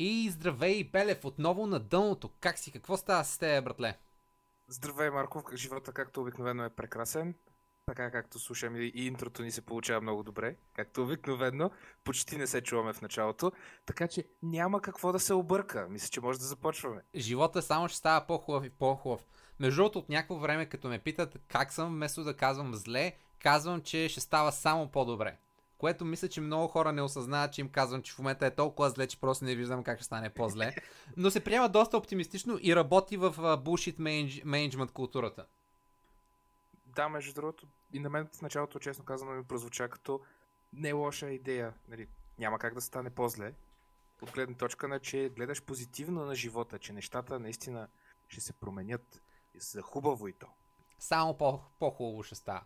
И здравей, Белев, отново на дъното. Как си? Какво става с теб, братле? Здравей, Марков. Живота, както обикновено, е прекрасен. Така както слушам и интрото ни се получава много добре, както обикновено. Почти не се чуваме в началото. Така че няма какво да се обърка. Мисля, че може да започваме. Живота само ще става по-хубав и по-хубав. Между другото, от някакво време, като ме питат как съм, вместо да казвам зле, казвам, че ще става само по-добре. Което мисля, че много хора не осъзнават, че им казвам, че в момента е толкова зле, че просто не виждам как ще стане по-зле. Но се приема доста оптимистично и работи в bullshit менеджмент културата. Да, между другото, и на мен в началото, честно казано, ми прозвуча като не е лоша идея. Нали, няма как да стане по-зле. От гледна точка на, че гледаш позитивно на живота, че нещата наистина ще се променят за хубаво и то. Само по- по-хубаво ще става.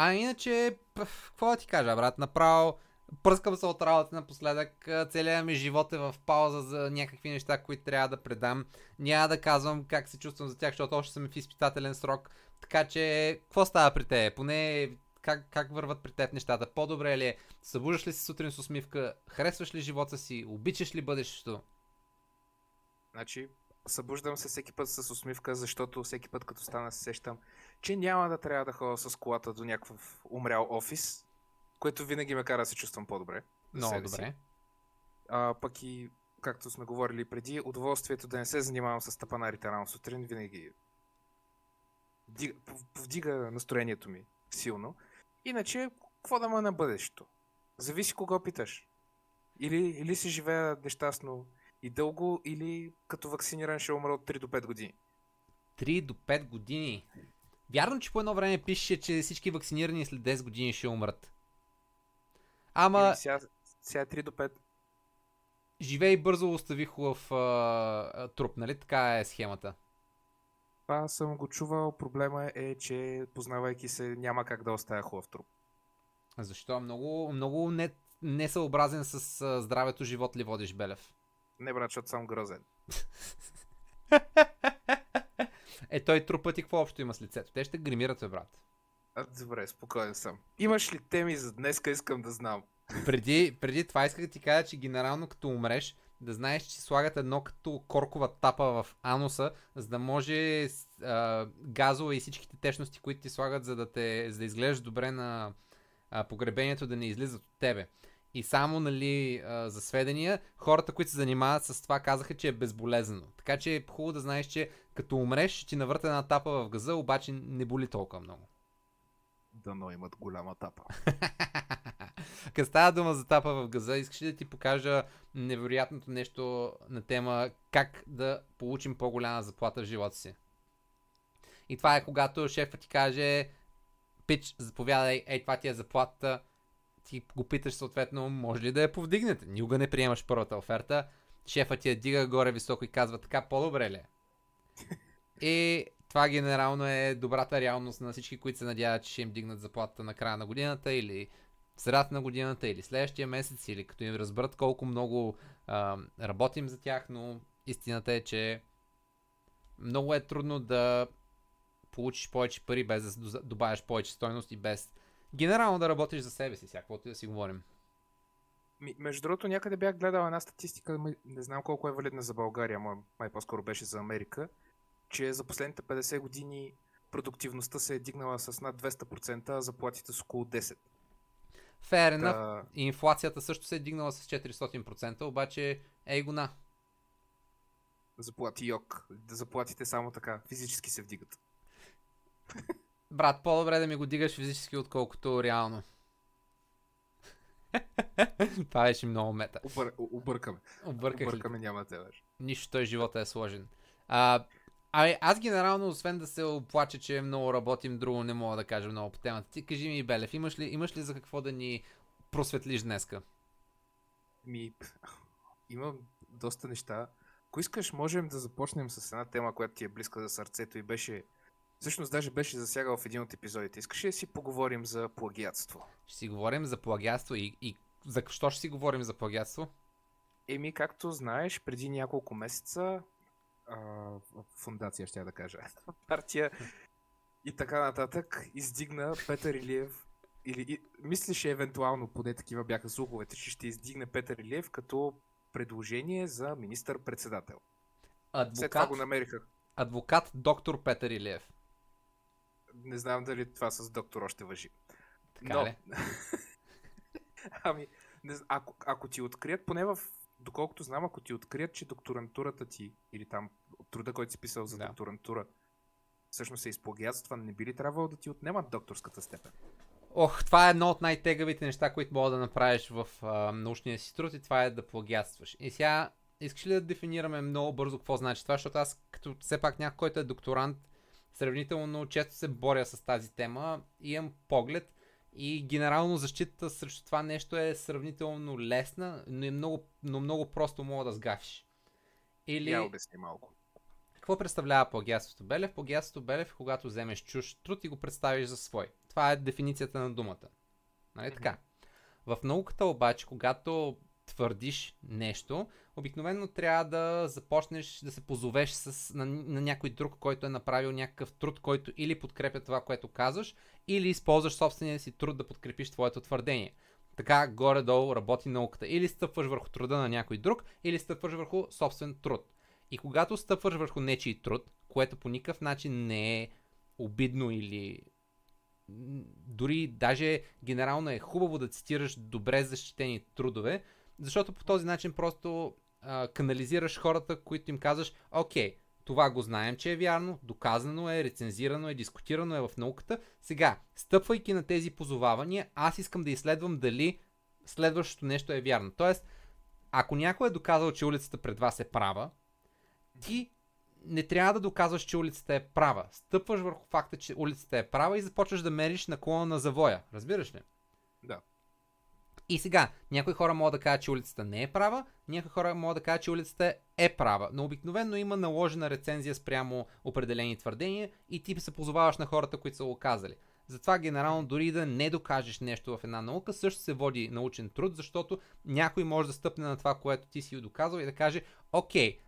А иначе, какво да ти кажа, брат, направо пръскам се от работа напоследък. Целият ми живот е в пауза за някакви неща, които трябва да предам. Няма да казвам как се чувствам за тях, защото още съм в изпитателен срок. Така че, какво става при те? Поне как, как върват при теб нещата? По-добре ли е? Събуждаш ли се сутрин с усмивка? Харесваш ли живота си? Обичаш ли бъдещето? Значи, събуждам се всеки път с усмивка, защото всеки път като стана се сещам, че няма да трябва да ходя с колата до някакъв умрял офис, което винаги ме кара да се чувствам по-добре. Много добре. А, пък и, както сме говорили преди, удоволствието да не се занимавам с тапанарите рано сутрин винаги вдига, повдига настроението ми силно. Иначе, какво да ма на бъдещето? Зависи кого питаш. Или, или си живея нещастно и дълго, или като вакциниран ще умра от 3 до 5 години. 3 до 5 години? Вярно, че по едно време пише, че всички вакцинирани след 10 години ще умрат. Ама... сега, сега 3 до 5. Живей бързо, остави хубав а, труп, нали? Така е схемата. Това съм го чувал. Проблема е, че познавайки се, няма как да оставя хубав труп. Защо? Много, много не, несъобразен с а, здравето живот ли водиш, Белев? Не, брат, защото съм грозен. е, той трупът ти какво общо има с лицето? Те ще гримират, бе, брат. А, добре, спокоен съм. Имаш ли теми за днеска, искам да знам. преди, преди това исках да ти кажа, че генерално като умреш, да знаеш, че слагат едно като коркова тапа в ануса, за да може а, газове и всичките течности, които ти слагат, за да, те, за да изглеждаш добре на а, погребението, да не излизат от тебе. И само, нали, а, за сведения, хората, които се занимават с това, казаха, че е безболезнено. Така че е хубаво да знаеш, че като умреш, ще ти навърта една тапа в газа, обаче не боли толкова много. Дано имат голяма тапа. Като става дума за тапа в газа, искаш ли да ти покажа невероятното нещо на тема как да получим по-голяма заплата в живота си? И това е когато шефът ти каже, пич, заповядай, ей, това ти е заплата, ти го питаш съответно, може ли да я повдигнете? Никога не приемаш първата оферта, шефът ти я дига горе високо и казва, така по-добре ли е? И това генерално е добрата реалност на всички, които се надяват, че ще им дигнат заплатата на края на годината или в средата на годината или следващия месец или като им разберат колко много а, работим за тях, но истината е, че много е трудно да получиш повече пари без да добавяш повече стойност и без генерално да работиш за себе си, всякаквото да си говорим. Между другото, някъде бях гледал една статистика, не знам колко е валидна за България, май, по-скоро беше за Америка, че за последните 50 години продуктивността се е дигнала с над 200%, а заплатите с около 10%. Fair enough. Да. Инфлацията също се е дигнала с 400%, обаче ей гона. Заплати йок. Да заплатите само така. Физически се вдигат. Брат, по-добре да ми го дигаш физически, отколкото реално. Това беше много мета. Обър... Объркаме. Обърках Объркаме, няма да Нищо, той живота е сложен. А, Ами, аз генерално, освен да се оплача, че много работим, друго не мога да кажа много по темата. Ти кажи ми, Белев, имаш ли, имаш ли за какво да ни просветлиш днеска? Ми, имам доста неща. Ако искаш, можем да започнем с една тема, която ти е близка за сърцето и беше Всъщност даже беше засягал в един от епизодите. Искаш ли да си поговорим за плагиатство? Ще си говорим за плагиатство и, и за що ще си говорим за плагиатство? Еми, както знаеш, преди няколко месеца а, фундация, ще я да кажа, партия и така нататък, издигна Петър Илиев или и, мислеше евентуално, поне такива бяха слуховете, че ще издигне Петър Илиев като предложение за министър-председател. Адвокат, След това го намериха. адвокат доктор Петър Илиев. Не знам дали това с доктор още въжи. Така Но- ли? Ами, не, ако, ако ти открият, поне в, доколкото знам, ако ти открият, че докторантурата ти, или там труда, който си писал за Да. докторантура, всъщност е изплагиатства, не би ли трябвало да ти отнемат докторската степен? Ох, това е едно от най-тегавите неща, които мога да направиш в а, научния си труд и това е да плагиатстваш. И сега, искаш ли да дефинираме много бързо какво значи това, защото аз като все пак някой, който е докторант, сравнително често се боря с тази тема, имам поглед и генерално защитата срещу това нещо е сравнително лесна, но, е много, но много просто мога да сгафиш. Или... Я обясни малко. Какво представлява плагиатството Белев? Плагиатството Белев е когато вземеш чуж труд и го представиш за свой. Това е дефиницията на думата. Нали така? В науката обаче, когато твърдиш нещо, обикновено трябва да започнеш да се позовеш с, на, на някой друг, който е направил някакъв труд, който или подкрепя това, което казваш, или използваш собствения си труд да подкрепиш твоето твърдение. Така горе-долу работи науката. Или стъпваш върху труда на някой друг, или стъпваш върху собствен труд. И когато стъпваш върху нечий труд, което по никакъв начин не е обидно или дори даже генерално е хубаво да цитираш добре защитени трудове, защото по този начин просто а, канализираш хората, които им казваш, окей, това го знаем, че е вярно, доказано е, рецензирано е, дискутирано е в науката. Сега, стъпвайки на тези позовавания, аз искам да изследвам дали следващото нещо е вярно. Тоест, ако някой е доказал, че улицата пред вас е права, ти не трябва да доказваш, че улицата е права. Стъпваш върху факта, че улицата е права и започваш да мериш наклона на завоя. Разбираш ли? Да. И сега, някои хора могат да кажат, че улицата не е права, някои хора могат да кажат, че улицата е права. Но обикновено има наложена рецензия спрямо определени твърдения и ти се позоваваш на хората, които са го казали. Затова генерално дори да не докажеш нещо в една наука, също се води научен труд, защото някой може да стъпне на това, което ти си доказал и да каже, окей,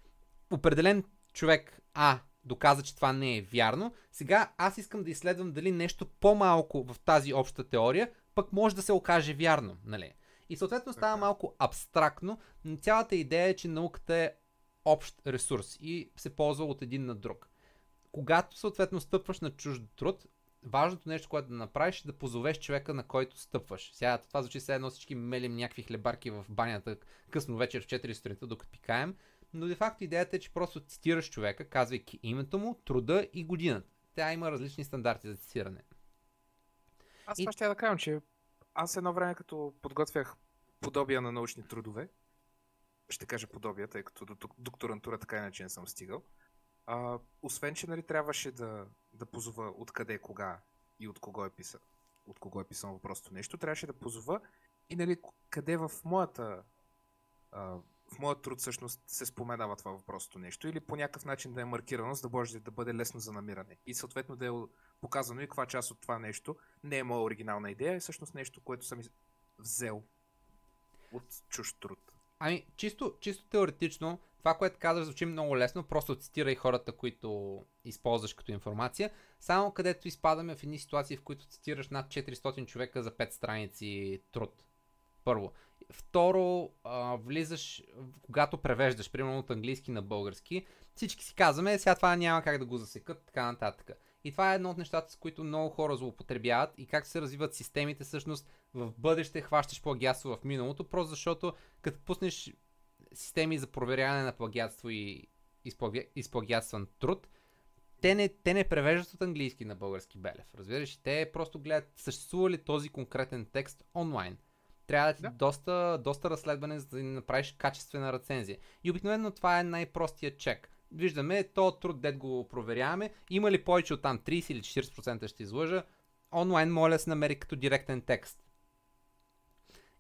определен човек А доказа, че това не е вярно, сега аз искам да изследвам дали нещо по-малко в тази обща теория пък може да се окаже вярно. Нали? И съответно става малко абстрактно, но цялата идея е, че науката е общ ресурс и се ползва от един на друг. Когато съответно стъпваш на чужд труд, важното нещо, което да направиш е да позовеш човека, на който стъпваш. Сега това звучи все едно всички мелим някакви хлебарки в банята късно вечер в 4 сутринта, докато пикаем, но де факто идеята е, че просто цитираш човека, казвайки името му, труда и годината. Тя има различни стандарти за цитиране. Аз И- това ще я да кажа, че аз едно време, като подготвях подобия на научни трудове, ще кажа подобия, тъй като до докторантура така иначе не съм стигал, а, освен, че нали, трябваше да, да позова откъде, кога и от кого е писал, от кого е писано въпросното нещо, трябваше да позова и нали, къде в моята а, в моят труд всъщност се споменава това въпросното нещо или по някакъв начин да е маркирано, за да може да бъде лесно за намиране. И съответно да е показано и каква част от това нещо не е моя оригинална идея, е всъщност нещо, което съм взел от чужд труд. Ами, чисто, чисто теоретично, това, което казваш, звучи много лесно, просто цитирай хората, които използваш като информация, само където изпадаме в едни ситуации, в които цитираш над 400 човека за 5 страници труд. Първо. Второ, влизаш, когато превеждаш, примерно от английски на български, всички си казваме, сега това няма как да го засекат, така нататък. И това е едно от нещата, с които много хора злоупотребяват и как се развиват системите, всъщност в бъдеще хващаш плагиатство в миналото, просто защото като пуснеш системи за проверяване на плагиатство и изплаги... изплагиатстван труд, те не, те не превеждат от английски на български Белев. Разбираш, те просто гледат съществува ли този конкретен текст онлайн. Трябва да ти Да. доста, доста разследване, за да направиш качествена рецензия. И обикновено това е най-простият чек. Виждаме, то труд, дет го проверяваме. Има ли повече от там 30 или 40% ще излъжа? Онлайн моля се намери като директен текст.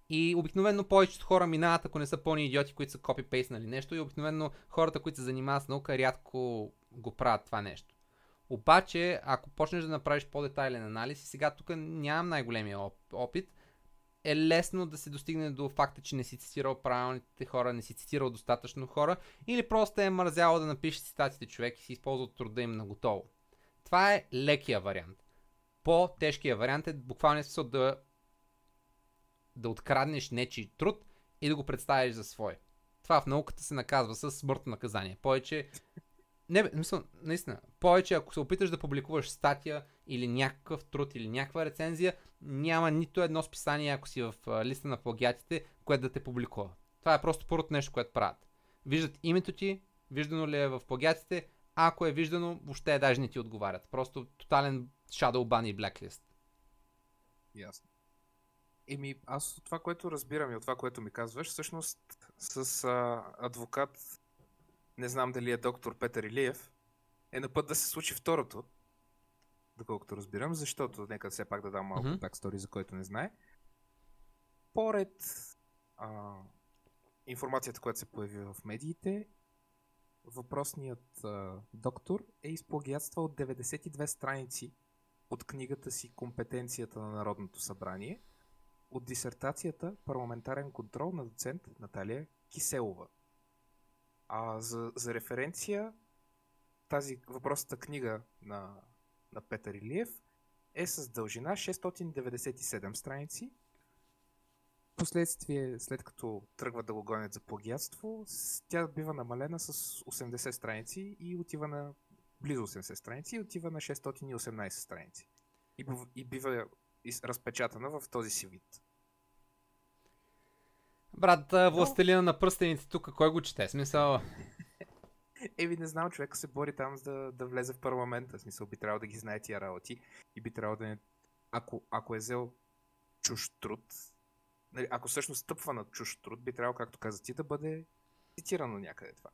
И обикновено повечето хора минават, ако не са пълни идиоти, които са копипейснали нещо. И обикновено хората, които се занимават с наука, рядко го правят това нещо. Обаче, ако почнеш да направиш по-детайлен анализ, и сега тук нямам най-големия оп- опит, е лесно да се достигне до факта, че не си цитирал правилните хора, не си цитирал достатъчно хора, или просто е мързяло да напише цитатите човек и си използва труда им на готово. Това е лекия вариант. По-тежкия вариант е буквално смисъл да да откраднеш нечий труд и да го представиш за свой. Това в науката се наказва с смъртно наказание. Повече не, бе, мисъл, наистина, повече ако се опиташ да публикуваш статия или някакъв труд или някаква рецензия, няма нито едно списание, ако си в листа на плагиатите, което да те публикува. Това е просто първото нещо, което правят. Виждат името ти, виждано ли е в плагиатите, ако е виждано, въобще даже не ти отговарят. Просто тотален shadow ban и blacklist. Ясно. Еми, аз от това, което разбирам и от това, което ми казваш, всъщност с а, адвокат не знам дали е доктор Петър Илиев, е на път да се случи второто, доколкото разбирам, защото, нека все пак да дам малко mm-hmm. бакстори, за който не знае. Поред а, информацията, която се появи в медиите, въпросният а, доктор е изплагиатствал 92 страници от книгата си Компетенцията на Народното събрание от дисертацията Парламентарен контрол на доцент Наталия Киселова – а за, за референция, тази въпросната книга на, на Петър Илиев е с дължина 697 страници. Последствие, след като тръгват да го гонят за плагиатство, тя бива намалена с 80 страници и отива на близо 80 страници и отива на 618 страници. И, и бива разпечатана в този си вид. Брат, властелина на пръстените тук, кой го чете? Смисъл... Еви, не знам, човека се бори там за да, да влезе в парламента. В смисъл, би трябвало да ги знае тия работи и би трябвало да не... Ако, ако е взел чуж труд, нали, ако всъщност стъпва на чуж труд, би трябвало, както каза ти, да бъде цитирано някъде това.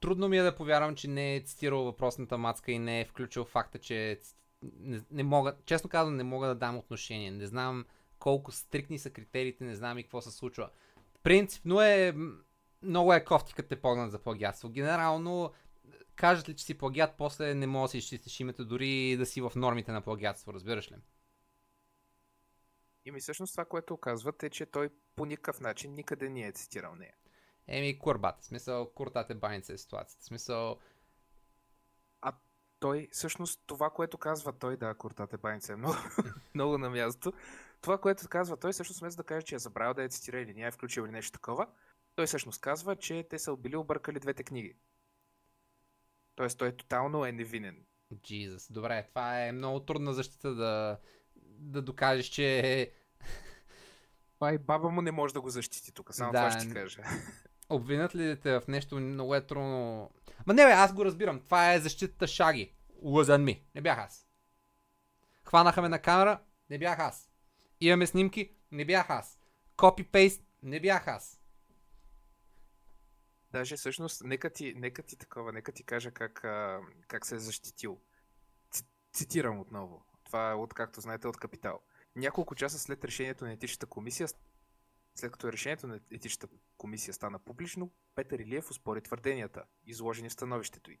Трудно ми е да повярвам, че не е цитирал въпросната мацка и не е включил факта, че не, не мога, честно казвам, не мога да дам отношение. Не знам колко стрикни са критериите, не знам и какво се случва. Принципно е много е кофти, като те погнат за плагиатство. Генерално, кажат ли, че си плагиат, после не може да си изчистиш името, дори да си в нормите на плагиатство, разбираш ли? И ми всъщност това, което оказват е, че той по никакъв начин никъде не е цитирал нея. Еми, курбата. Смисъл, куртата е баница е ситуацията. Смисъл, той, всъщност, това, което казва той, да, куртата баница е много, много на място. Това, което казва той, всъщност, вместо да каже, че е забравил да е цитира или не е включил или нещо такова, той всъщност казва, че те са били объркали двете книги. Тоест, той тотално е невинен. Jesus. Добре, това е много трудна защита да, да докажеш, че... Това и баба му не може да го защити тук, само да, това ще ти кажа. Обвинят ли те в нещо много е трудно Ма не бе, аз го разбирам. Това е защитата Шаги. Лъзан ми. Не бях аз. Хванаха ме на камера. Не бях аз. Имаме снимки. Не бях аз. Копи-пейст. Не бях аз. Даже всъщност, нека ти, нека ти такова, нека ти кажа как, как се е защитил. Цитирам отново. Това е от, както знаете, от Капитал. Няколко часа след решението на етичната комисия, след като решението на етичната комисия стана публично, Петър Илиев успори твърденията, изложени в становището й.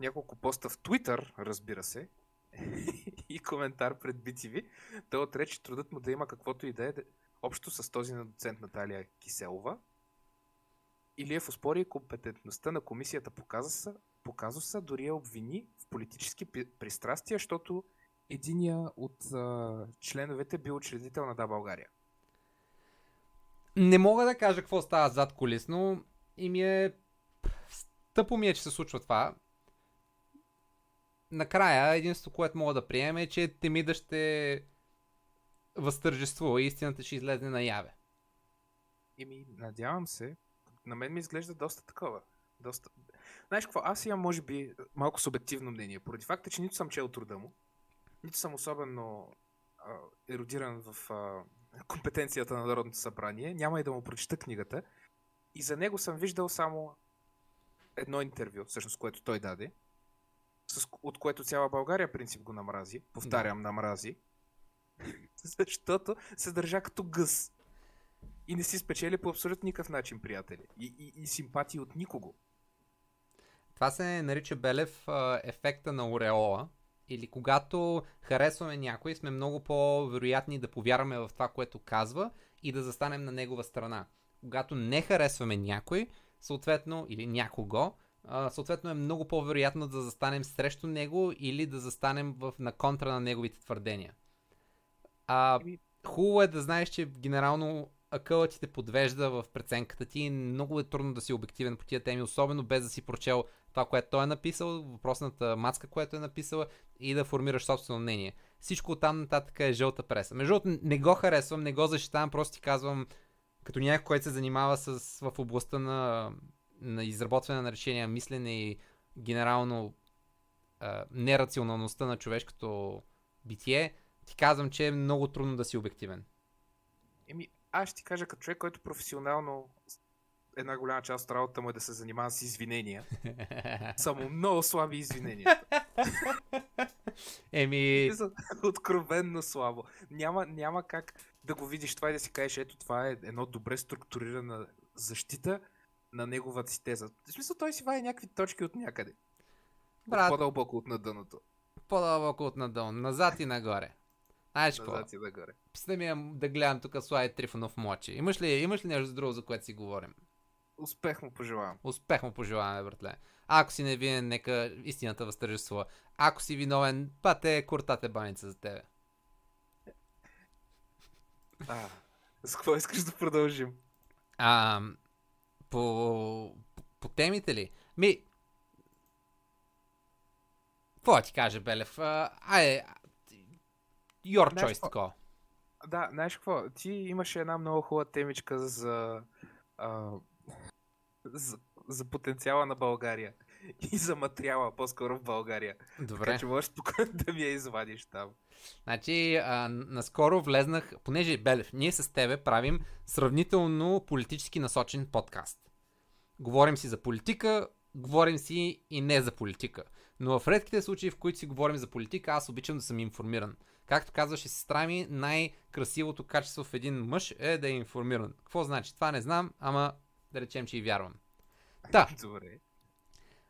Няколко поста в Twitter, разбира се, и коментар пред BTV, той отрече трудът му да има каквото и да е общо с този на доцент Наталия Киселова. Илиев успори и компетентността на комисията по казуса, дори я обвини в политически пристрастия, защото единия от а, членовете бил учредител на Да България. Не мога да кажа какво става зад колисно и ми е... Тъпо ми е, че се случва това. Накрая, единството, което мога да приема е, че Темида ще възтържествува и истината ще излезе наяве. ми, надявам се. На мен ми изглежда доста такова. Доста... Знаеш какво, аз имам, може би, малко субективно мнение, поради факта, че нито съм чел труда му, нито съм особено а, еродиран в а, компетенцията на Народното събрание, няма и да му прочита книгата. И за него съм виждал само едно интервю, всъщност, което той даде, с, от което цяла България принцип го намрази. Повтарям, да. намрази. Защото се държа като гъс. И не си спечели по абсолютно никакъв начин, приятели. И, и, и симпатии от никого. Това се нарича Белев ефекта на Ореола или когато харесваме някой, сме много по-вероятни да повярваме в това, което казва и да застанем на негова страна. Когато не харесваме някой, съответно, или някого, съответно е много по-вероятно да застанем срещу него или да застанем в, на контра на неговите твърдения. А, хубаво е да знаеш, че генерално акълът ти те подвежда в преценката ти. Много е трудно да си обективен по тия теми, особено без да си прочел това, което той е написал, въпросната мацка, която е написала и да формираш собствено мнение. Всичко там нататък е жълта преса. Между другото, не го харесвам, не го защитавам, просто ти казвам, като някой, който се занимава с, в областта на, на изработване на решения, мислене и генерално а, нерационалността на човешкото битие, ти казвам, че е много трудно да си обективен. Еми, аз ще ти кажа като човек, който професионално една голяма част от работата му е да се занимава с извинения. Само много слаби извинения. Еми... Откровенно слабо. Няма, няма как да го видиш това и да си кажеш, ето това е едно добре структурирана защита на неговата си теза. В смисъл той си вади някакви точки от някъде. Брат, по-дълбоко от надъното. По-дълбоко от надъно. Назад и нагоре. Знаеш какво? Назад и нагоре. Писна ми да гледам тук Слави Трифонов младши. Имаш ли, имаш ли нещо друго, за което си говорим? Успех му пожелавам. Успех му пожелаваме, братле. Ако си невинен, нека истината възтържествува. Ако си виновен, пате куртате баница за тебе. А, с какво искаш да продължим? А, по, по, по темите ли? Ми, какво ти каже, Белев? Айде, your choice такова. Да, знаеш какво? Ти имаше една много хубава темичка за, а, за, за потенциала на България и за материала, по-скоро в България. Добре. Така че можеш спокойно да ми я извадиш там. Значи, а, наскоро влезнах, понеже Белев, ние с тебе правим сравнително политически насочен подкаст. Говорим си за политика, говорим си и не за политика. Но в редките случаи, в които си говорим за политика, аз обичам да съм информиран. Както казваше сестра ми, най-красивото качество в един мъж е да е информиран. Какво значи? Това не знам, ама да речем, че и вярвам. Да. Добре.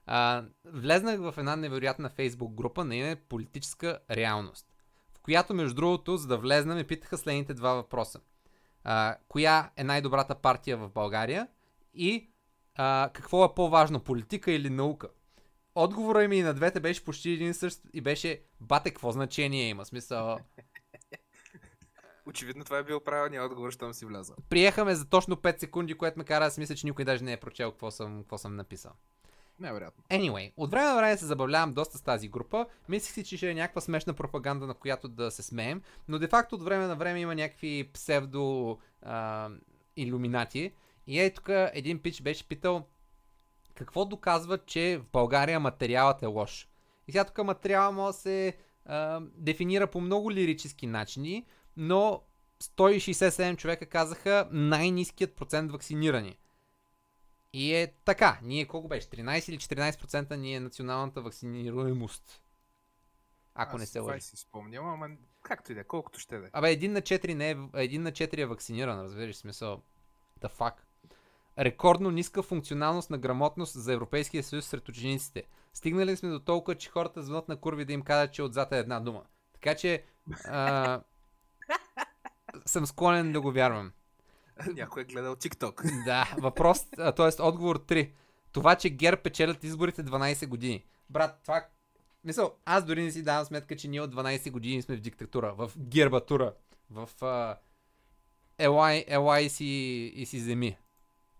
А, влезнах в една невероятна фейсбук група на име Политическа реалност, в която, между другото, за да влезна, ме питаха следните два въпроса. А, коя е най-добрата партия в България и а, какво е по-важно, политика или наука? Отговора ми на двете беше почти един и същ и беше бате, какво значение има? Смисъл... Очевидно това е бил правилният отговор, щом си влязал. Приехаме за точно 5 секунди, което ме кара да мисля, че никой даже не е прочел какво съм, какво съм написал. Невероятно. Anyway, от време на време се забавлявам доста с тази група. Мислих си, че ще е някаква смешна пропаганда, на която да се смеем, но де факто от време на време има някакви псевдо а, иллюминати. И ей тук един пич беше питал какво доказва, че в България материалът е лош. И сега тук материала може да се а, дефинира по много лирически начини, но 167 човека казаха най-низкият процент вакцинирани. И е така. Ние колко беше? 13 или 14% ни е националната вакцинируемост. Ако Аз не се лъжи. и си спомням, ама както и да е, колкото ще да е. Абе, един на 4 не е, един на 4 е вакциниран, разбираш смисъл. The fuck. Рекордно ниска функционалност на грамотност за Европейския съюз сред учениците. Стигнали сме до толкова, че хората звънат на курви да им кажат, че отзад е една дума. Така че а, съм склонен да го вярвам. Някой е гледал TikTok. Да, въпрос, т.е. отговор 3. Това, че гер печелят изборите 12 години. Брат, това... Мисъл, аз дори не си давам сметка, че ние от 12 години сме в диктатура, в гербатура, в uh, елай, елай си, и си земи.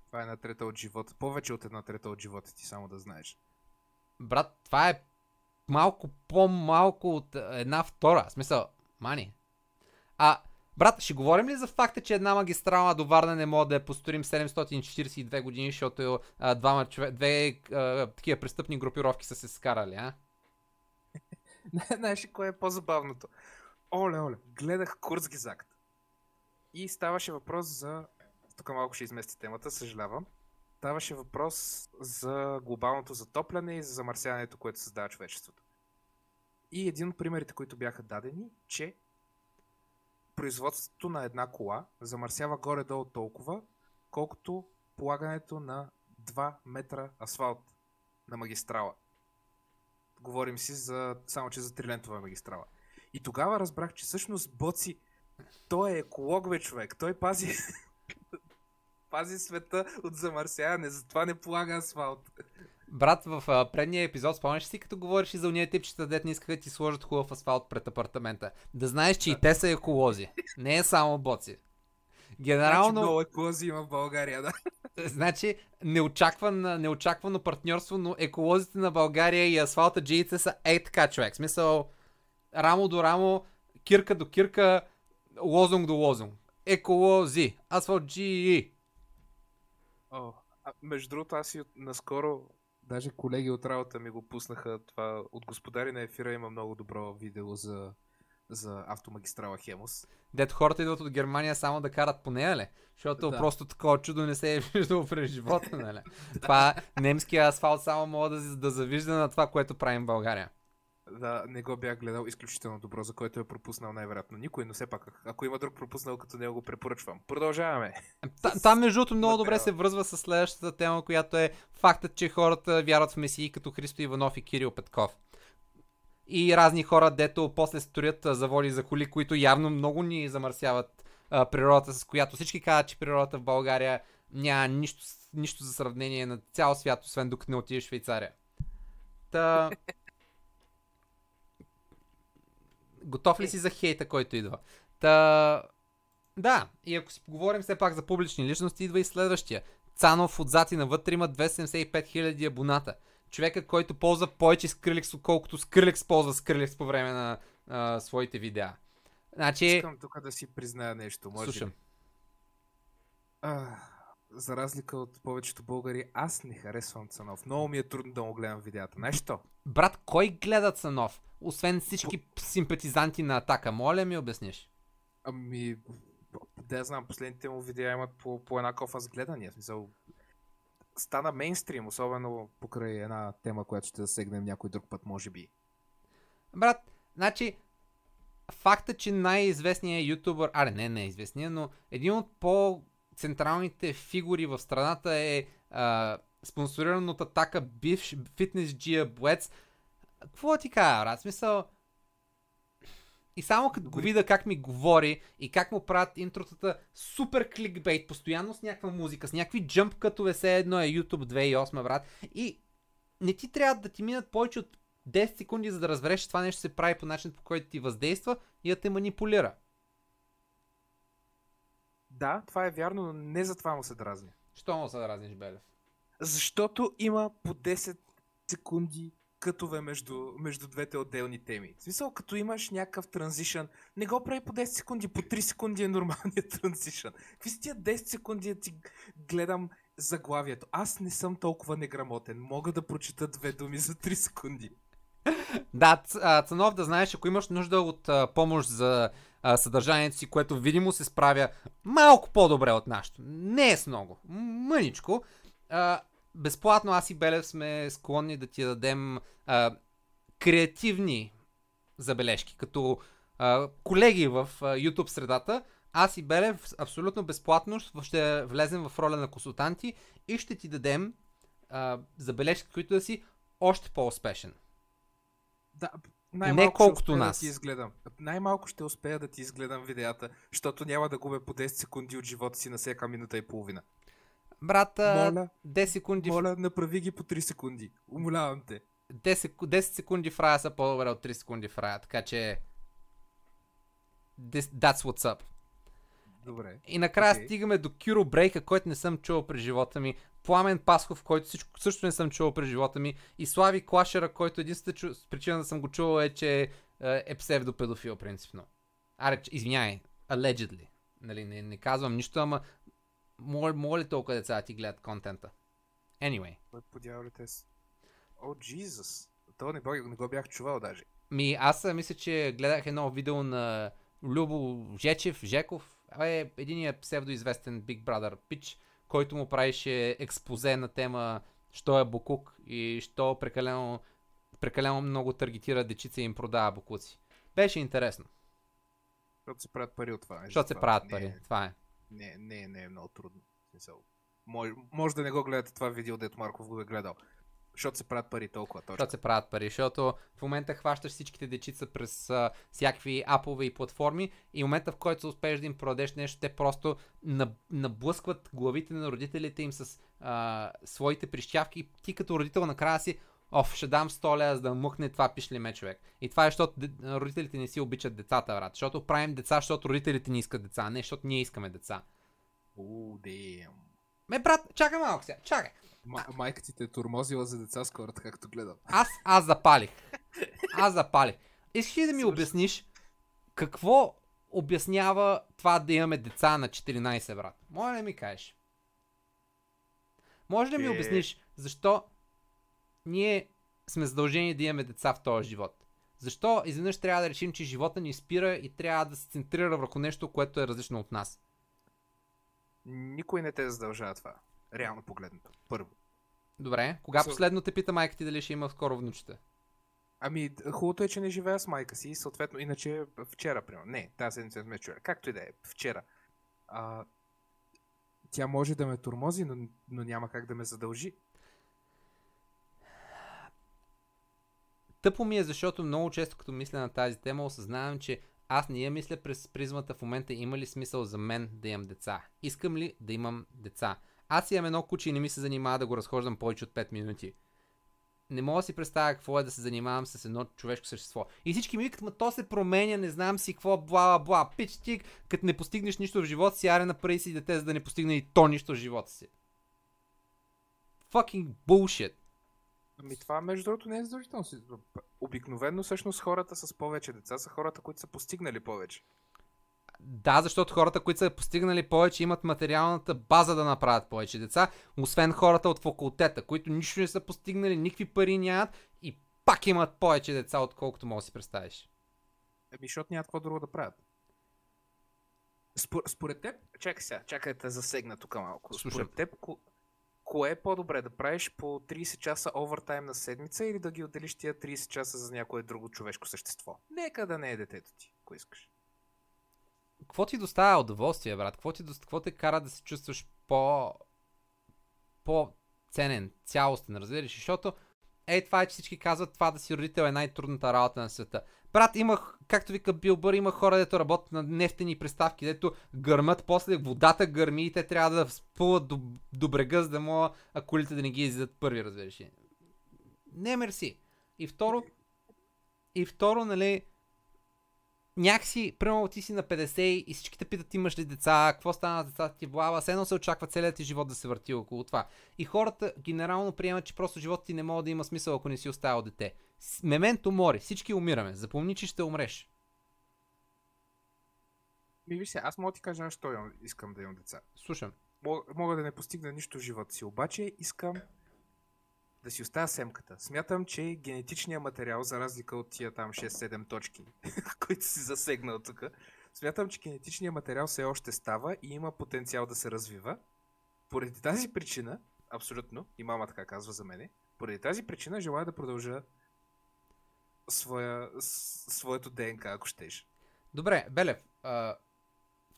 Това е една трета от живота. Повече от една трета от живота ти, само да знаеш. Брат, това е малко по-малко от една втора. В смисъл, мани. А, брат, ще говорим ли за факта, че една магистрала до Варна не може да я построим 742 години, защото а, двама чове, две а, такива престъпни групировки са се скарали, а? Знаеш кое е по-забавното? Оле, оле, гледах Курцгизакт. И ставаше въпрос за... Тук малко ще измести темата, съжалявам. Ставаше въпрос за глобалното затопляне и за замърсяването, което създава човечеството. И един от примерите, които бяха дадени, че производството на една кола замърсява горе-долу толкова, колкото полагането на 2 метра асфалт на магистрала. Говорим си за, само че за трилентова магистрала. И тогава разбрах, че всъщност Боци, той е еколог, бе, човек. Той пази, пази света от замърсяване, затова не полага асфалт. Брат, в а, предния епизод, спомняш си, като говориш и за уния типчета, дет не искаха да ти сложат хубав асфалт пред апартамента. Да знаеш, че и те са еколози. Не е само боци. Генерално, Значи много еколози има в България, да. значи неочакван, неочаквано партньорство, но еколозите на България и асфалта джиите са е така, човек. В Смисъл, рамо до рамо, кирка до кирка, лозунг до лозунг. Еколози, асфалт джи. О, между другото, аз и наскоро, даже колеги от работа ми го пуснаха това. От господари на ефира има много добро видео за, за автомагистрала Хемос. Дето хората идват от Германия само да карат по нея, ли? Защото Да. просто такова чудо не се е виждало през живота, нали? Това немския асфалт само мога да, да завижда на това, което правим в България. Да, не го бях гледал изключително добро, за който е пропуснал най-вероятно никой, но все пак, ако- има друг пропуснал като него, го препоръчвам. Продължаваме. Та, там, между другото, много добре се връзва с следващата тема, която е фактът, че хората вярват в месии като Христо Иванов и Кирил Петков. И разни хора, дето после строят заводи за коли, които явно много ни замърсяват а, природата, с която всички казват, че природата в България няма нищо, нищо за сравнение на цял свят, освен докато не отидеш в Швейцария. Та... Готов ли си за хейта, който идва? Та... Да, и ако си поговорим все пак за публични личности, идва и следващия. Цанов отзад и навътре има 275 000 абоната. Човека, който ползва повече Skrillex, отколкото Skrillex ползва Skrillex по време на а, своите видеа. Значи, Искам тук да си призная нещо, може слушам. ли? А, за разлика от повечето българи, аз не харесвам Цанов. Много ми е трудно да му гледам видеята. Знаеш що? Брат, кой гледа Цанов? Освен всички симпатизанти на атака. Моля ми обясниш. Ами, да я знам, последните му видеа имат по, по една кофа с гледания. Смисъл, стана мейнстрим, особено покрай една тема, която ще засегнем някой друг път, може би. Брат, значи, факта, че най-известният ютубър, аре не най-известният, но един от по-централните фигури в страната е а, спонсориран от атака бивш фитнес джия боец. Какво ти кажа, брат? Смисъл, и само като го видя как ми говори и как му правят интротата супер кликбейт, постоянно с някаква музика, с някакви джъмп като все едно е YouTube 2008, брат. И не ти трябва да ти минат повече от 10 секунди, за да разбереш, че това нещо се прави по начин, по който ти въздейства и да те манипулира. Да, това е вярно, но не за това му се дразня. Що му се да разниш, Белев? Защото има по 10 секунди кътове между, между двете отделни теми. В смисъл, като имаш някакъв транзишън, не го прави по 10 секунди, по 3 секунди е нормалният транзишън. Какви са тия 10 секунди да ти гледам заглавието? Аз не съм толкова неграмотен. Мога да прочита две думи за 3 секунди. Да, Цанов, да знаеш, ако имаш нужда от а, помощ за а, съдържанието си, което видимо се справя малко по-добре от нашето. Не е с много. Мъничко. А, безплатно аз и Белев сме склонни да ти дадем а, креативни забележки, като а, колеги в а, YouTube средата. Аз и Белев абсолютно безплатно ще влезем в роля на консултанти и ще ти дадем а, забележки, които да си още по-успешен. Да, Не най-малко колкото ще успея нас. Да ти изгледам. Най-малко ще успея да ти изгледам видеята, защото няма да губя по 10 секунди от живота си на всяка минута и половина. Брат, а, Моля, 10 секунди, моля, направи ги по 3 секунди. Умолявам те. 10, сек- 10 секунди в рая са по-добре от 3 секунди в рая, така че this, that's what's up. Добре. И накрая Окей. стигаме до Кюро Брейка, който не съм чувал през живота ми, Пламен Пасхов, който всичко, също не съм чувал през живота ми, и Слави Клашера, който единствената чу... причина да съм го чувал е, че е, е псевдопедофил, принципно. Аре, извиняй, allegedly. Нали, не, не казвам нищо, ама моля, моля толкова деца ти гледат контента. Anyway. Кой по дяволите с... О, Джизус. Това не, го- не го бях чувал даже. Ми, аз мисля, че гледах едно видео на Любо Жечев, Жеков, е единият псевдоизвестен Big Brother пич, който му правише експозе на тема що е букук и що прекалено, прекалено много таргетира дечица и им продава букуци. Беше интересно, Защото се правят пари от това. защото се правят пари. Това е. Не, не, не е много трудно. Може, може да не го гледате това видео, дето Марков го е гледал. Защото се правят пари толкова точно. Защото се правят пари, защото в момента хващаш всичките дечица през а, всякакви апове и платформи и в момента в който успееш да им продадеш нещо, те просто наб- наблъскват главите на родителите им с а, своите прищявки ти като родител накрая си Оф, ще дам 100 лева, за да мъкне това пишле ме човек. И това е, защото родителите не си обичат децата, брат. Защото правим деца, защото родителите ни искат деца, а не защото ние искаме деца. О, дем. Ме, брат, чакай малко сега, чакай. Ма- майка ти те е турмозила за деца скоро, както гледам. Аз, аз запалих. Аз запалих. Искаш ли да ми обясниш какво обяснява това да имаме деца на 14, брат? Може ли да ми кажеш? Може ли да ми Е. обясниш защо ние сме задължени да имаме деца в този живот? Защо изведнъж трябва да решим, че живота ни спира и трябва да се центрира върху нещо, което е различно от нас? Никой не те задължава това. Реално погледнато. Първо. Добре, кога Со- последно те пита майка ти дали ще има скоро внучета? Ами, хубавото е, че не живея с майка си, съответно, иначе вчера, примерно. Не, тази седмица сме чули. Както и да е, вчера. А, тя може да ме турмози, но, но няма как да ме задължи. Тъпо ми е, защото много често като мисля на тази тема, осъзнавам, че аз не я мисля през призмата в момента има ли смисъл за мен да имам деца. Искам ли да имам деца? Аз имам едно куче и не ми се занимава да го разхождам повече от 5 минути. Не мога да си представя какво е да се занимавам с едно човешко същество. И всички ми викат, ма то се променя, не знам си какво, бла бла бла. Пич ти, като не постигнеш нищо в живота си, аре направи си дете, за да не постигне и то нищо в живота си. Fucking bullshit. Ами това, между другото, не е задължително. Обикновено, всъщност, хората с повече деца са хората, които са постигнали повече. Да, защото хората, които са постигнали повече, имат материалната база да направят повече деца, освен хората от факултета, които нищо не са постигнали, никакви пари нямат и пак имат повече деца, отколкото можеш да си представиш. Еми, защото няма какво друго да правят. Спор, според теб, чакай сега, чакай да те засегна тук малко. Слушам. Според теб, кое е по-добре да правиш по 30 часа овертайм на седмица или да ги отделиш тия 30 часа за някое друго човешко същество? Нека да не е детето ти, ако искаш. Какво ти доставя удоволствие, брат? Какво, ти, какво те кара да се чувстваш по... по-ценен, цялостен, разбираш? Защото е това е, че всички казват, това да си родител е най-трудната работа на света. Брат, има, както вика Бил Бър, има хора, дето работят на нефтени приставки, дето гърмат, после водата гърми и те трябва да спуват до, до брега, за да могат а колите да не ги излизат първи, разбираш. Не, мерси. И второ, и второ, нали, някакси, примерно ти си на 50 и всички те питат имаш ли деца, какво стана с децата ти, бла, все едно се очаква целият ти живот да се върти около това. И хората генерално приемат, че просто живота ти не може да има смисъл, ако не си оставил дете. Мементо мори, всички умираме, запомни, че ще умреш. Ми виж аз мога да ти кажа защо искам да имам деца. Слушам. Мога, мога да не постигна нищо в живота си, обаче искам да си оставя семката. Смятам, че генетичният материал, за разлика от тия там 6-7 точки, които си засегнал тук, смятам, че генетичният материал все още става и има потенциал да се развива. Поради тази причина, абсолютно, и мама така казва за мене, поради тази причина желая да продължа своя, своето ДНК, ако щеш. Добре, Белев, а,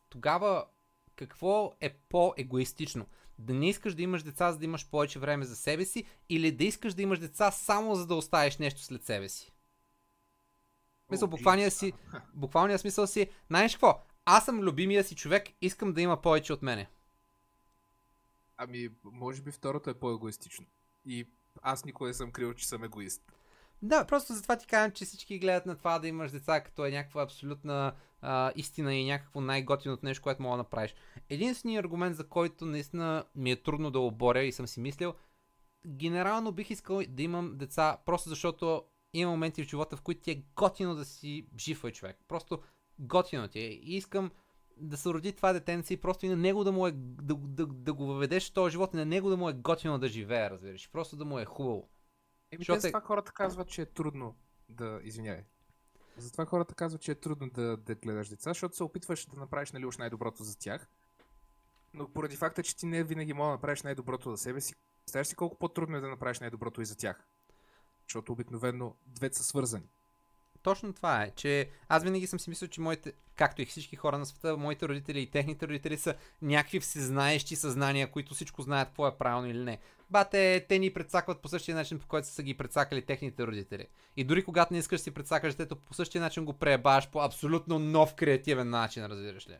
тогава какво е по-егоистично? Да не искаш да имаш деца, за да имаш повече време за себе си, или да искаш да имаш деца само за да оставиш нещо след себе си? Мисъл, буквалния си, буквалния смисъл си, знаеш какво? Аз съм любимия си човек, искам да има повече от мене. Ами, може би второто е по-егоистично. И аз никога не съм крил, че съм егоист. Да, просто затова ти казвам, че всички гледат на това да имаш деца, като е някаква абсолютна а, истина и някакво най-готиното нещо, което мога да направиш. Единственият аргумент, за който наистина ми е трудно да оборя и съм си мислил, генерално бих искал да имам деца, просто защото има моменти в живота, в които ти е готино да си жив човек. Просто готино ти е. И искам да се роди това детенце и просто и на него да му е, да, да, да го въведеш в този живот и на него да му е готино да живее, разбираш. Просто да му е хубаво. Еми, Защото е- затова хората казват, че е трудно да... Извинявай. Затова хората казват, че е трудно да, да гледаш деца, защото се опитваш да направиш нали, уж най-доброто за тях. Но поради факта, че ти не винаги мога да направиш най-доброто за себе си, представяш си колко по-трудно е да направиш най-доброто и за тях. Защото обикновено двете са свързани. Точно това е, че аз винаги съм си мислил, че моите, както и всички хора на света, моите родители и техните родители са някакви всезнаещи съзнания, които всичко знаят какво е правилно или не. Бате, те ни предсакват по същия начин, по който са ги предсакали техните родители. И дори когато не искаш да си предсакаш детето, по същия начин го преебаш по абсолютно нов креативен начин, разбираш ли.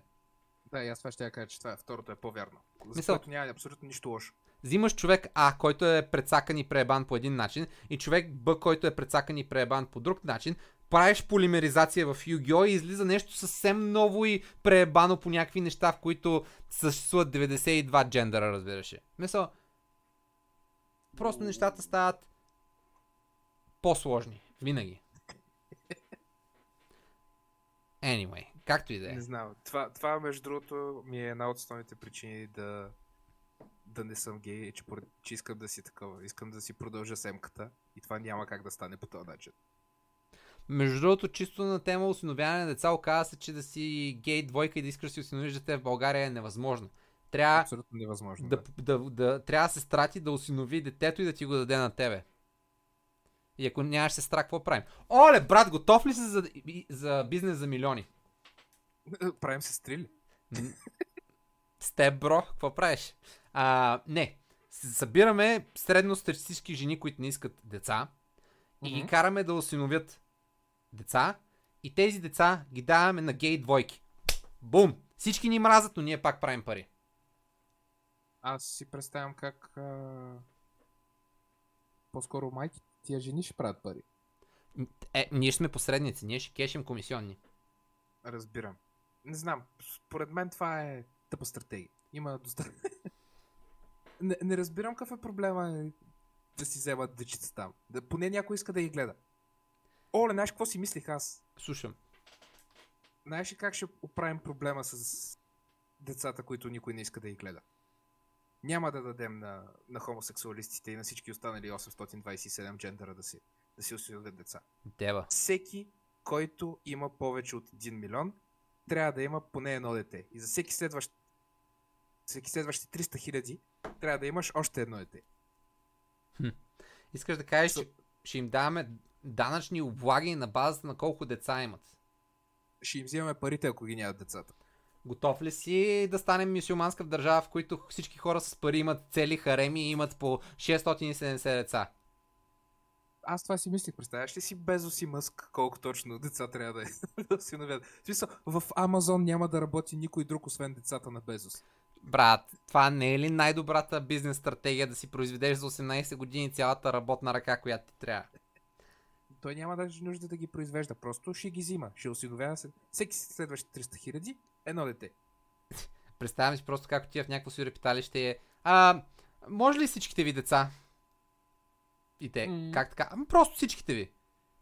Да, и аз това ще я кажа, че това е второто е по-вярно. За Мисъл- което няма абсолютно нищо лошо. Взимаш човек А, който е предсакан и преебан по един начин, и човек Б, който е предсакан и преебан по друг начин, правиш полимеризация в Yu-Gi-Oh! и излиза нещо съвсем ново и пребано по някакви неща, в които съществуват 92 джендъра, разбираш. Мисъл, просто нещата стават по-сложни. Винаги. Anyway, както и да е. Не знам. Това, това, между другото, ми е една от основните причини да, да не съм гей, че, поред, че искам да си такова. Искам да си продължа семката и това няма как да стане по този начин. Между другото, чисто на тема осиновяване на деца, оказа се, че да си гей двойка и да искаш да си осиновиш дете в България е невъзможно. Трябва Абсолютно невъзможно. да, да, да, да, трябва да се страти да осинови детето и да ти го даде на тебе. И ако нямаш сестра, какво правим? Оле, брат, готов ли си за, за бизнес за милиони? Правим се. М, С теб, бро, какво правиш? А, не. Събираме средностатистически жени, които не искат деца и ги караме да осиновят деца и тези деца ги даваме на гей двойки. Бум! Всички ни мразят, но ние пак правим пари. Аз си представям как а... по-скоро майки тия жени ще правят пари. Е, ние сме посредници, ние ще кешим комисионни. Разбирам. Не знам. Според мен това е тъпа стратегия. Има достатъчно. не, не разбирам какъв е проблема е, да си вземат дечица там. Да, поне някой иска да ги гледа. Оле, знаеш какво си мислих аз? Слушам. Знаеш ли как ще оправим проблема с децата, които никой не иска да ги гледа? Няма да дадем на, на хомосексуалистите и на всички останали 827 джендъра да си, да си осигурят деца. Дева. Всеки, който има повече от 1 милион, трябва да има поне едно дете. И за всеки следващ всеки следващи 300 хиляди трябва да имаш още едно дете. Искаш да кажеш, че ще им даваме данъчни облаги на базата на колко деца имат. Ще им взимаме парите, ако ги нямат децата. Готов ли си да станем мюсюлманска държава, в които всички хора с пари имат цели хареми и имат по 670 деца? Аз това си мислих, представяш ли си Безос и Мъск, колко точно деца трябва да, да осиновят. В смисъл, в Амазон няма да работи никой друг, освен децата на Безос. Брат, това не е ли най-добрата бизнес стратегия да си произведеш за 18 години цялата работна ръка, която ти трябва? Той няма даже нужда да ги произвежда, просто ще ги взима. Ще осиновява се. Всеки следващи 300 хиляди, едно дете. Представям си просто как отива в някакво си репиталище е. А, може ли всичките ви деца? И те, М. как така? Ами просто всичките ви.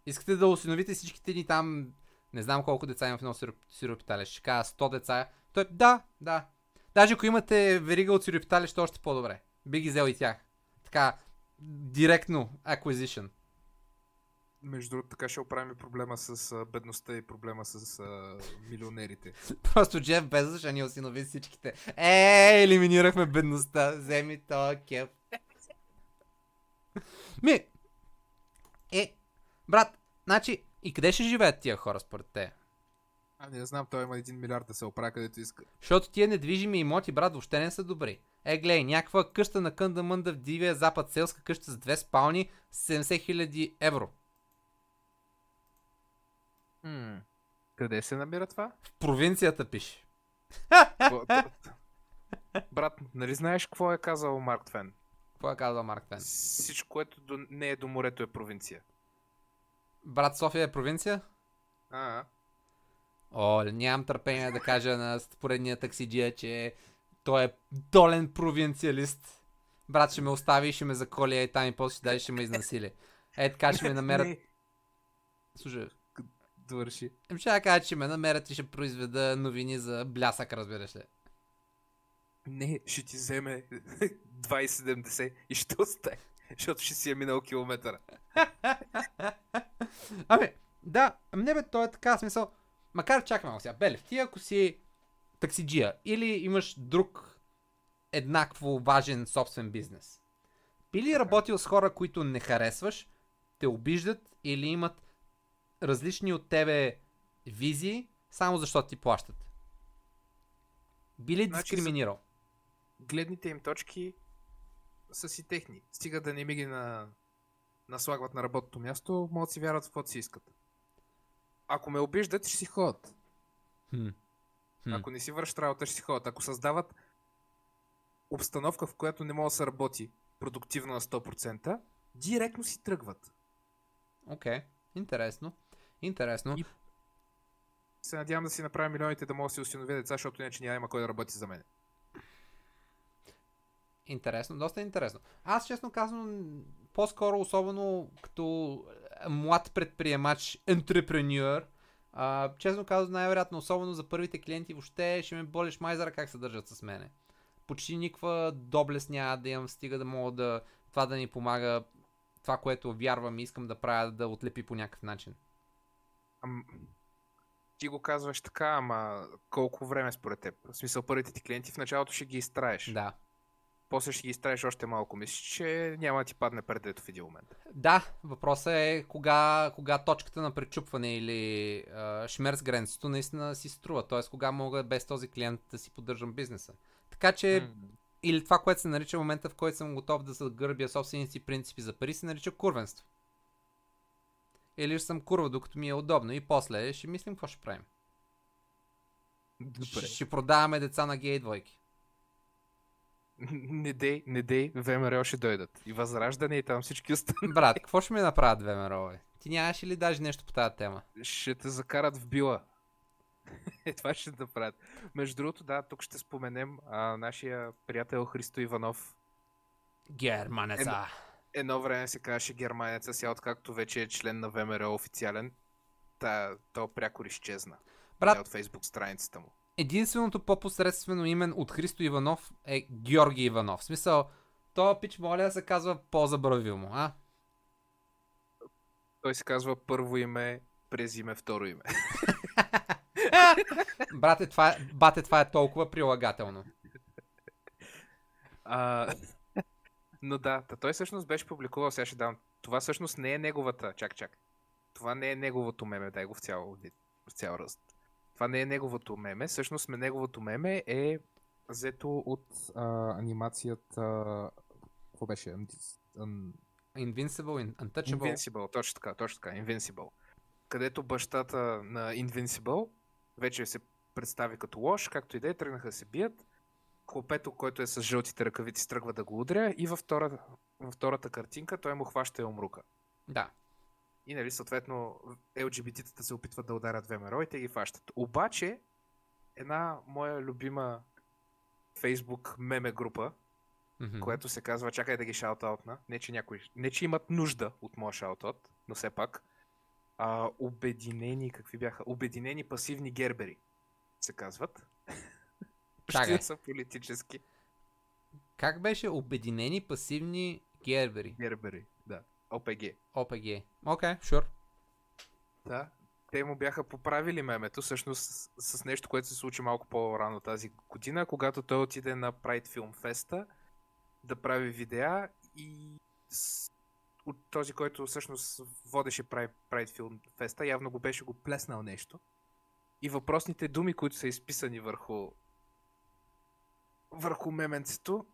Искате да осиновите всичките ни там, не знам колко деца има в едно сироп- сиропиталище. Ще кажа 100 деца. Той, да, да. Даже ако имате верига от сиропиталище, още по-добре. Би ги взел и тях. Така, директно acquisition. Между другото, така ще оправим проблема с а, бедността и проблема с а, милионерите. Просто Джеф Безос ще ни осинови всичките. Е, елиминирахме бедността. Вземи то кеп. Ми, е, брат, значи, и къде ще живеят тия хора според те? А, не знам, той има един милиард да се оправя където иска. Защото тия недвижими имоти, брат, въобще не са добри. Е, гледай, някаква къща на Кънда Мънда в Дивия Запад, селска къща с две спални, 70 000 евро. М- Къде се намира това? В провинцията пише. Брат, нали знаеш какво е казал Марк Твен? Какво е казал Марк Твен? Всичко, което до, не е до морето е провинция. Брат София е провинция? А, О, нямам търпение да кажа на поредния таксиджия, че той е долен провинциалист. Брат ще ме остави и ще ме заколи и там и после ще даде ще ме изнасили. Е, така ще ме намерят. Не, Слушай, довърши. им ще кажа, че ме намерят и ще произведа новини за блясък, разбираш ли. Не, ще ти вземе 2,70 и ще остави. Защото ще си е минал километъра. Ами, да, ами не бе, то е така, смисъл. Макар чакай малко сега. Белев, ти ако си таксиджия или имаш друг еднакво важен собствен бизнес, би ли работил с хора, които не харесваш, те обиждат или имат различни от тебе визии, само защото ти плащат? Би ли Значи дискриминирал? Гледните им точки са си техни. Стига да не ми ги на... наслагват на работното място, могат да си вярват в каквото си искат. Ако ме обиждат, ще си ходят. Хм. Хм. Ако не си вършат работа, ще си ходят. Ако създават обстановка, в която не може да се работи продуктивно на 100%, директно си тръгват. Окей, интересно. Интересно. И- Се надявам да си направя милионите да мога да си установя деца, защото иначе няма кой да работи за мен. Интересно, доста интересно. Аз честно казвам, по-скоро, особено като млад предприемач, а, честно казвам, най-вероятно, особено за първите клиенти, въобще ще ме болиш майзара как се държат с мене. Почти никаква доблест няма да имам, стига да мога да това да ми помага това, което вярвам и искам да правя, да отлепи по някакъв начин. Ам... Ти го казваш така, ама колко време според теб? В смисъл, първите ти клиенти в началото ще ги изтраеш. Да. После ще ги изтраеш още малко. Мислиш, че няма да ти падне предето в един момент. Да, въпросът е кога, кога точката на пречупване или а, шмер с границето наистина си струва. Т.е. кога мога без този клиент да си поддържам бизнеса. Така че, М. или това, което се нарича момента, в който съм готов да загърбя собствените си принципи за пари, се нарича курвенство. Или ще съм курва, докато ми е удобно и после ще мислим какво ще правим. Добре. Ще, ще продаваме деца на гей двойки. Не дей, не дей, ВМРО ще дойдат. И Възраждане и там всички останали. Брат, какво ще ми направят две мерове? Ти нямаш ли даже нещо по тази тема? Ще те закарат в била. Е, това ще направят. Между другото, да, тук ще споменем а, нашия приятел Христо Иванов. Германеца. Едно време се казваше германеца, сега откакто вече е член на ВМРО официален, та, то прякор изчезна. Брат, Брат... От фейсбук страницата му. единственото по-посредствено име от Христо Иванов е Георги Иванов. В смисъл, то пич моля да се казва по-забравимо, а? Той се казва първо име, през име, второ име. Брате, това е, бате, това е толкова прилагателно. А, но да, та той всъщност беше публикувал, сега ще дам. Това всъщност не е неговата. Чак, чак. Това не е неговото меме, дай го в цял, в цял ръст. Това не е неговото меме. Всъщност неговото меме е взето от а, анимацията. Какво беше? Ан- Invincible, Untouchable. Invincible, точно така, точно така, Invincible. Където бащата на Invincible вече се представи като лош, както и да е, тръгнаха да се бият. Клопето, който е с жълтите ръкавици, тръгва да го удря и във, втора, във втората картинка той му хваща и умрука. Да. И нали, съответно, LGBT-тата се опитват да ударят ВМРО и те ги фащат. Обаче, една моя любима Facebook меме група, Мгм. което се казва, чакай да ги шаутаутна. Не, че някой, не, че имат нужда от моя шаутаут, но все пак. А, обединени, какви бяха? Обединени пасивни гербери се казват. Чакай. Ще са политически Как беше обединени пасивни гербери? гербери. Да. ОПГ. ОПГ. Окей, okay, sure. Да. Те му бяха поправили мемето, всъщност с, с нещо, което се случи малко по-рано тази година, когато той отиде на Pride Film Festa да прави видеа и с, от този, който всъщност водеше Pride, Pride Film Festa, явно го беше го плеснал нещо. И въпросните думи, които са изписани върху върху меменцето,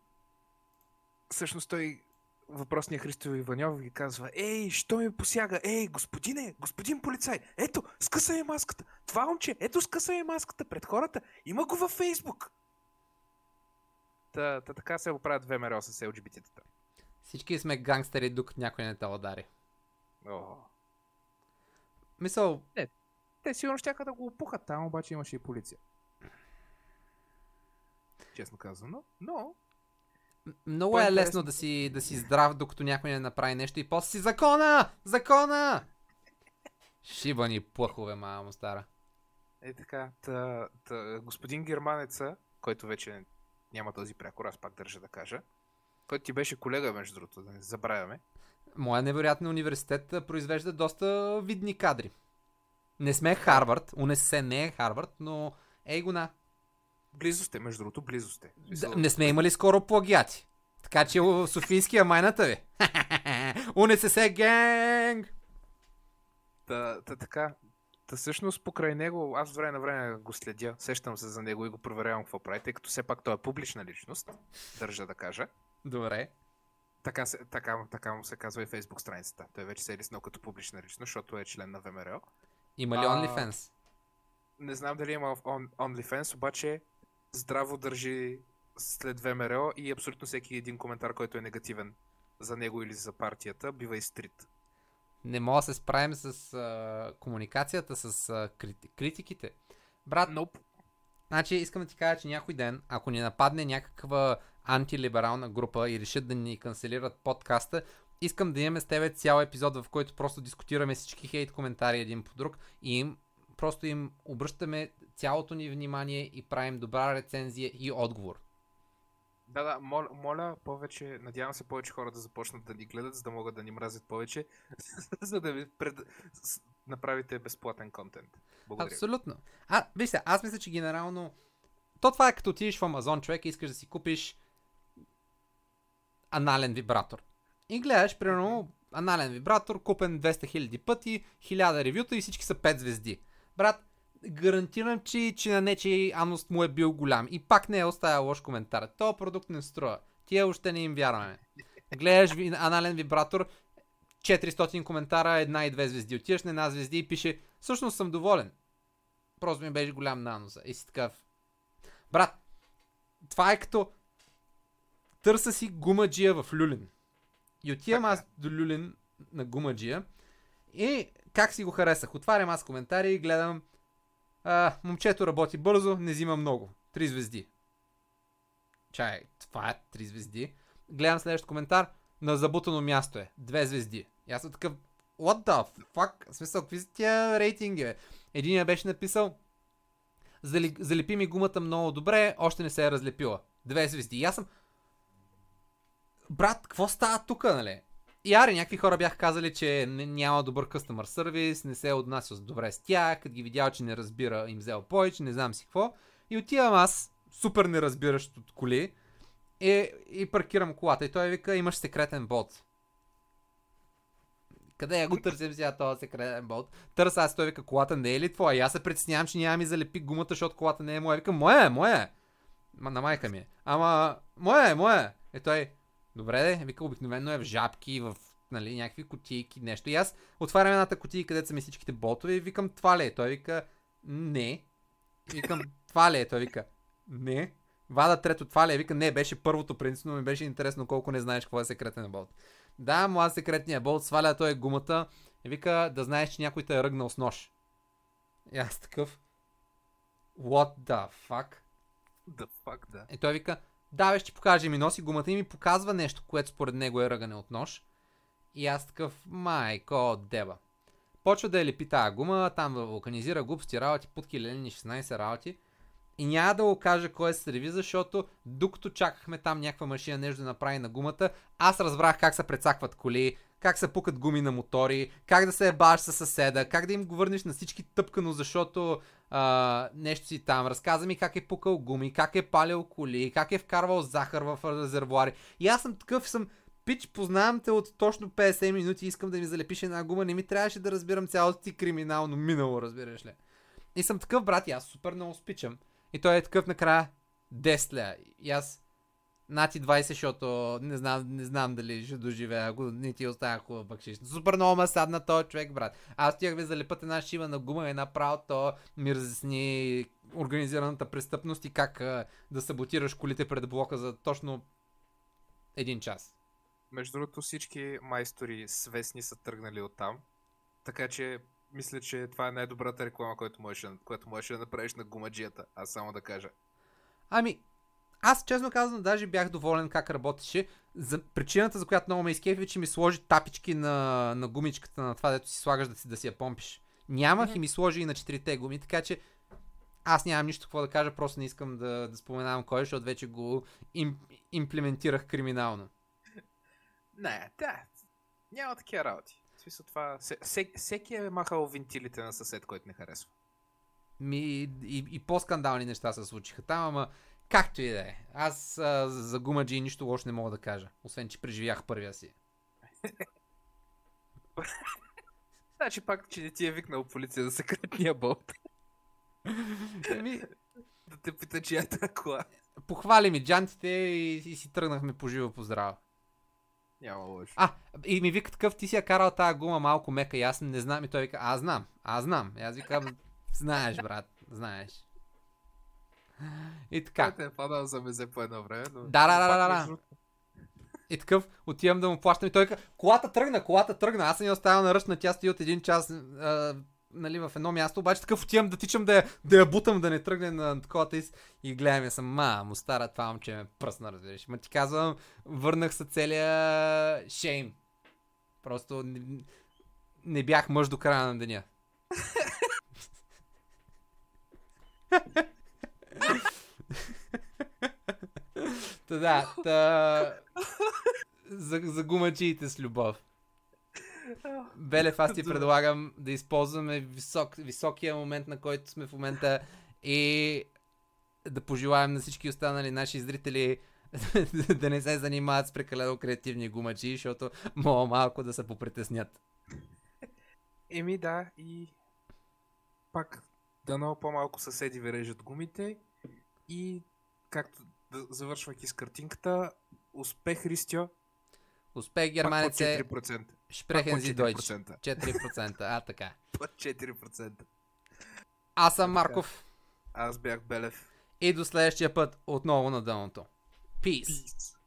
всъщност той въпросният Христо Иванов ги казва Ей, що ми посяга? Ей, господине, господин полицай, ето, скъса е маската. Това момче, ето скъса е маската пред хората. Има го във Фейсбук. Та, та така се оправят ВМРО с LGBT-тата. Всички сме гангстери, докато някой не те удари. О. Мисъл, Те сигурно ще да го опухат, там обаче имаше и полиция. Честно казано, но много е По-интересно- лесно да си, да си здрав, докато някой не направи нещо и после си закона! Закона! Шибани плъхове, мамо стара. Е така, та, та, господин Германеца, който вече няма този прякор, аз пак държа да кажа, който ти беше колега, между другото, да не забравяме. Моя невероятен университет произвежда доста видни кадри. Не сме Харвард, УНСС не е Харвард, но ей го на. Близо сте, между другото, близо сте. Да, не сме имали скоро плагиати. Така че Софийския майната ви. УНСС генг! Та, та така, та всъщност покрай него, аз време на време го следя, сещам се за него и го проверявам какво прави, тъй като все пак той е публична личност, държа да кажа. Добре. Така, се, така, така му се казва и фейсбук страницата. Той вече се е лиснал като публична личност, защото е член на ВМРО. Има ли А, OnlyFans? Не знам дали има on, OnlyFans, обаче здраво държи след ВМРО и абсолютно всеки един коментар, който е негативен за него или за партията, бива изтрит. не мога да се справим с а, комуникацията, с а, крити, критиките. Брат, Nope. Значи искам да ти кажа, че някой ден, ако ни нападне някаква антилиберална група и решат да ни канцелират подкаста, искам да имаме с тебе цял епизод, в който просто дискутираме всички хейт коментари един по друг и им, просто им обръщаме цялото ни внимание и правим добра рецензия и отговор. Да, да, моля, моля повече, надявам се повече хора да започнат да ни гледат, за да могат да ни мразят повече, за да ви пред... направите безплатен контент. Благодаря. Абсолютно. А, виж се, аз мисля, че генерално то това е като отидеш в Амазон, човек, и искаш да си купиш анален вибратор. И гледаш, примерно, анален вибратор, купен 200 000 пъти, 1000 ревюта и всички са 5 звезди. Брат, гарантирам, че, че на нечи анус му е бил голям. И пак не е оставя лош коментар. То продукт не струва. Тия още не им вярваме. Гледаш ви, анален вибратор, 400 коментара, една и две звезди. Отиваш на една звезди и пише, всъщност съм доволен. Просто ми беше голям на ануса. И си такъв. Брат, това е като търса си гумаджия в Люлин. И отивам аз до Люлин на гумаджия и как си го харесах. Отварям аз коментари и гледам а, момчето работи бързо, не взима много. Три звезди. Чай, това е три звезди. Гледам следващ коментар. На забутано място е. Две звезди. И аз съм такъв. What the fuck? В смисъл, какви са тия рейтинги, бе? Единия беше написал. Залепи ми гумата много добре, още не се е разлепила. Две звезди. И аз съм. Брат, какво става тук, нали? И ари, някакви хора бяха казали, че няма добър customer сервис, не се е отнасял добре с тях, като ги видял, че не разбира, им взел повече, не знам си какво. И отивам аз, супер неразбиращ от коли, и, и паркирам колата. И той вика, имаш секретен бот. Къде я го търсим сега този секретен бот? Търся аз, той вика, колата не е ли твоя? И аз се притеснявам, че няма ми залепи гумата, защото колата не е моя. Вика, моя е, моя е. Ма, на майка ми е. Ама, моя е, моя е. Е той, добре де, вика, обикновено е в жабки, в нали, някакви кутийки, нещо. И аз отварям едната кутия, където са ми всичките ботове и викам, това ли е? Той вика, не. Викам, това ли е? Той вика, не. Вада трето, това ли е? Вика, не, беше първото принципно, ми беше интересно колко не знаеш какво е секретен болт. Да, моя секретния болт, сваля той гумата и вика да знаеш, че някой те е ръгнал с нож. И аз такъв. What the fuck? The fuck, да. И той вика, да, бе, ще покаже ми носи гумата и ми показва нещо, което според него е ръгане от нож. И аз такъв, майко, деба. Почва да я лепи тази гума, там организира глупости работи, путки, лелени, 16 работи. И няма да го кажа кой е сервиз, защото докато чакахме там някаква машина нещо да направи на гумата, аз разбрах как се прецакват коли, как се пукат гуми на мотори, как да се ебаш със съседа, как да им го върнеш на всички тъпкано, защото а, нещо си там. Разказа ми как е пукал гуми, как е палил коли, как е вкарвал захар в резервуари. И аз съм такъв, съм пич, познавам те от точно 50 минути, искам да ми залепиш една гума, не ми трябваше да разбирам цялото ти криминално минало, разбираш ли. И съм такъв, брат, и аз супер много спичам. И той е такъв накрая 10 ля. И аз нати 20, защото не знам, не знам дали ще доживея, ако не ти оставя хубав бакшиш. Супер много ма садна този човек, брат. Аз отивах ви залепът една шива на гума и направо то ми разясни организираната престъпност и как а, да саботираш колите пред блока за точно един час. Между другото всички майстори свестни са тръгнали от там. Така че мисля, че това е най-добрата реклама, която можеш, която можеш да направиш на гумаджията. Аз само да кажа. Ами, аз честно казвам, даже бях доволен как работеше. За причината, за която много ме изкефи, че ми сложи тапички на, на гумичката на това, дето си слагаш да си, да си я помпиш. Нямах и ми сложи и на четирите гуми, така че аз нямам нищо какво да кажа, просто не искам да, да споменавам кой, защото вече го им, имплементирах криминално. Не, да. Няма такива работи. В смисъл това... се- се- Всеки е махал вентилите на съсед, който не харесва. Ми, и, и по-скандални неща се случиха там, ама както и да е. Аз а, за гумаджи нищо лошо не мога да кажа, освен че преживях първия си. Значи пак, че не ти е викнал полиция за секретния болт. Еми, да те пита, чия е кола. похвали ми джантите и, и си тръгнахме по живо по здраво. Няма лошо. А, и ми вика такъв, ти си я карал тази гума малко мека и аз не знам. И той вика, аз знам, аз знам. И аз викам, знаеш, брат, знаеш. И така. Те е падал за мезе по едно време, но... Да, да, да, да, да. между другото- И такъв, отивам да му плащам и той казва, колата тръгна, колата тръгна. Аз съм я оставил на ръчна, тя стои от един час а, нали, в едно място, обаче такъв отивам да тичам да я, да я бутам, да не тръгне на таковата и, и гледам я съм, ма, му стара това момче ме пръсна, разбираш. Ма ти казвам, върнах се целия шейм. Просто не, не бях мъж до края на деня. Та да, та... За, за гумачиите с любов. Белев, аз ти предлагам да използваме висок, високия момент, на който сме в момента и да пожелаем на всички останали наши зрители да не се занимават с прекалено креативни гумачи, защото мога малко да се попритеснят. Еми да, и пак дано по-малко съседи ви режат гумите и както да, завършвайки с картинката, успех Ристио. Успех германеце. Пак по 4%. Шпрехен дойч. 4%. 4%. А, така. По 4%. Аз съм Марков. Аз бях Белев. И до следващия път отново на дъното. Peace. Peace.